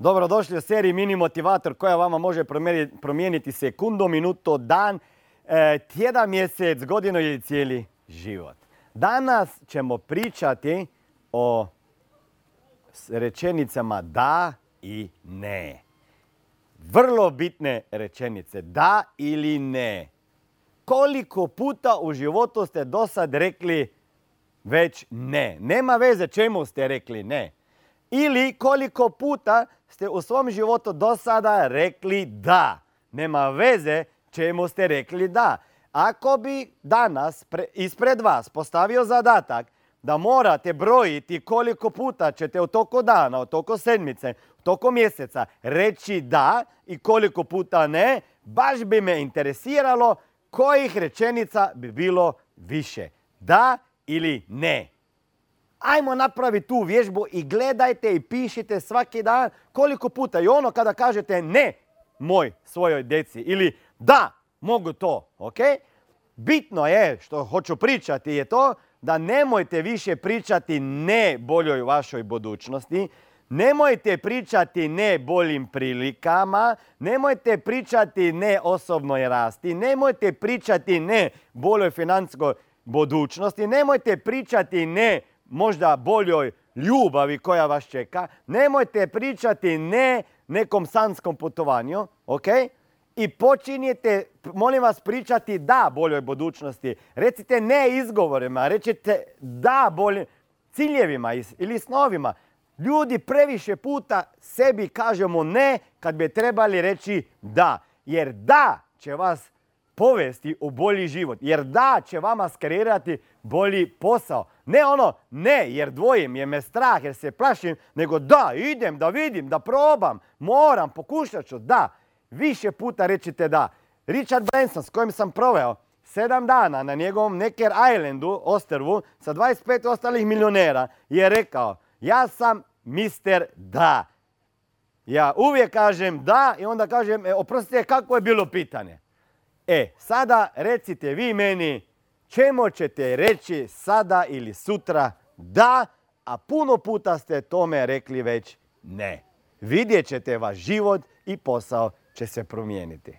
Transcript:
Dobrodošli u seriji Mini Motivator koja vama može promijeniti sekundo, minuto, dan, e, tjedan, mjesec, godinu ili cijeli život. Danas ćemo pričati o rečenicama da i ne. Vrlo bitne rečenice. Da ili ne. Koliko puta u životu ste do sad rekli već ne? Nema veze čemu ste rekli ne. Ili koliko puta ste u svom životu do sada rekli da. Nema veze čemu ste rekli da. Ako bi danas ispred vas postavio zadatak da morate brojiti koliko puta ćete u toko dana, u toko sedmice, u toko mjeseca reći da i koliko puta ne, baš bi me interesiralo kojih rečenica bi bilo više. Da ili ne. Ajmo napraviti tu vježbu i gledajte i pišite svaki dan koliko puta. I ono kada kažete ne moj svojoj djeci ili da mogu to, ok? Bitno je što hoću pričati je to da nemojte više pričati ne boljoj vašoj budućnosti, nemojte pričati ne boljim prilikama, nemojte pričati ne osobnoj rasti, nemojte pričati ne boljoj financijskoj budućnosti, nemojte pričati ne možda boljoj ljubavi koja vas čeka, nemojte pričati ne nekom sanskom putovanju, ok? I počinjete, molim vas, pričati da boljoj budućnosti. Recite ne izgovorima, recite da boljim ciljevima ili snovima. Ljudi previše puta sebi kažemo ne kad bi trebali reći da. Jer da će vas povesti u bolji život. Jer da će vama skreirati bolji posao. Ne ono, ne, jer dvojim, jer me strah, jer se plašim, nego da, idem, da vidim, da probam, moram, pokušat ću, da. Više puta rećite da. Richard Branson, s kojim sam proveo sedam dana na njegovom Necker Islandu, ostrvu, sa 25 ostalih milionera, je rekao, ja sam mister da. Ja uvijek kažem da i onda kažem, e, oprostite, kako je bilo pitanje? E, sada recite vi meni čemu ćete reći sada ili sutra da, a puno puta ste tome rekli već ne. Vidjet ćete vaš život i posao će se promijeniti.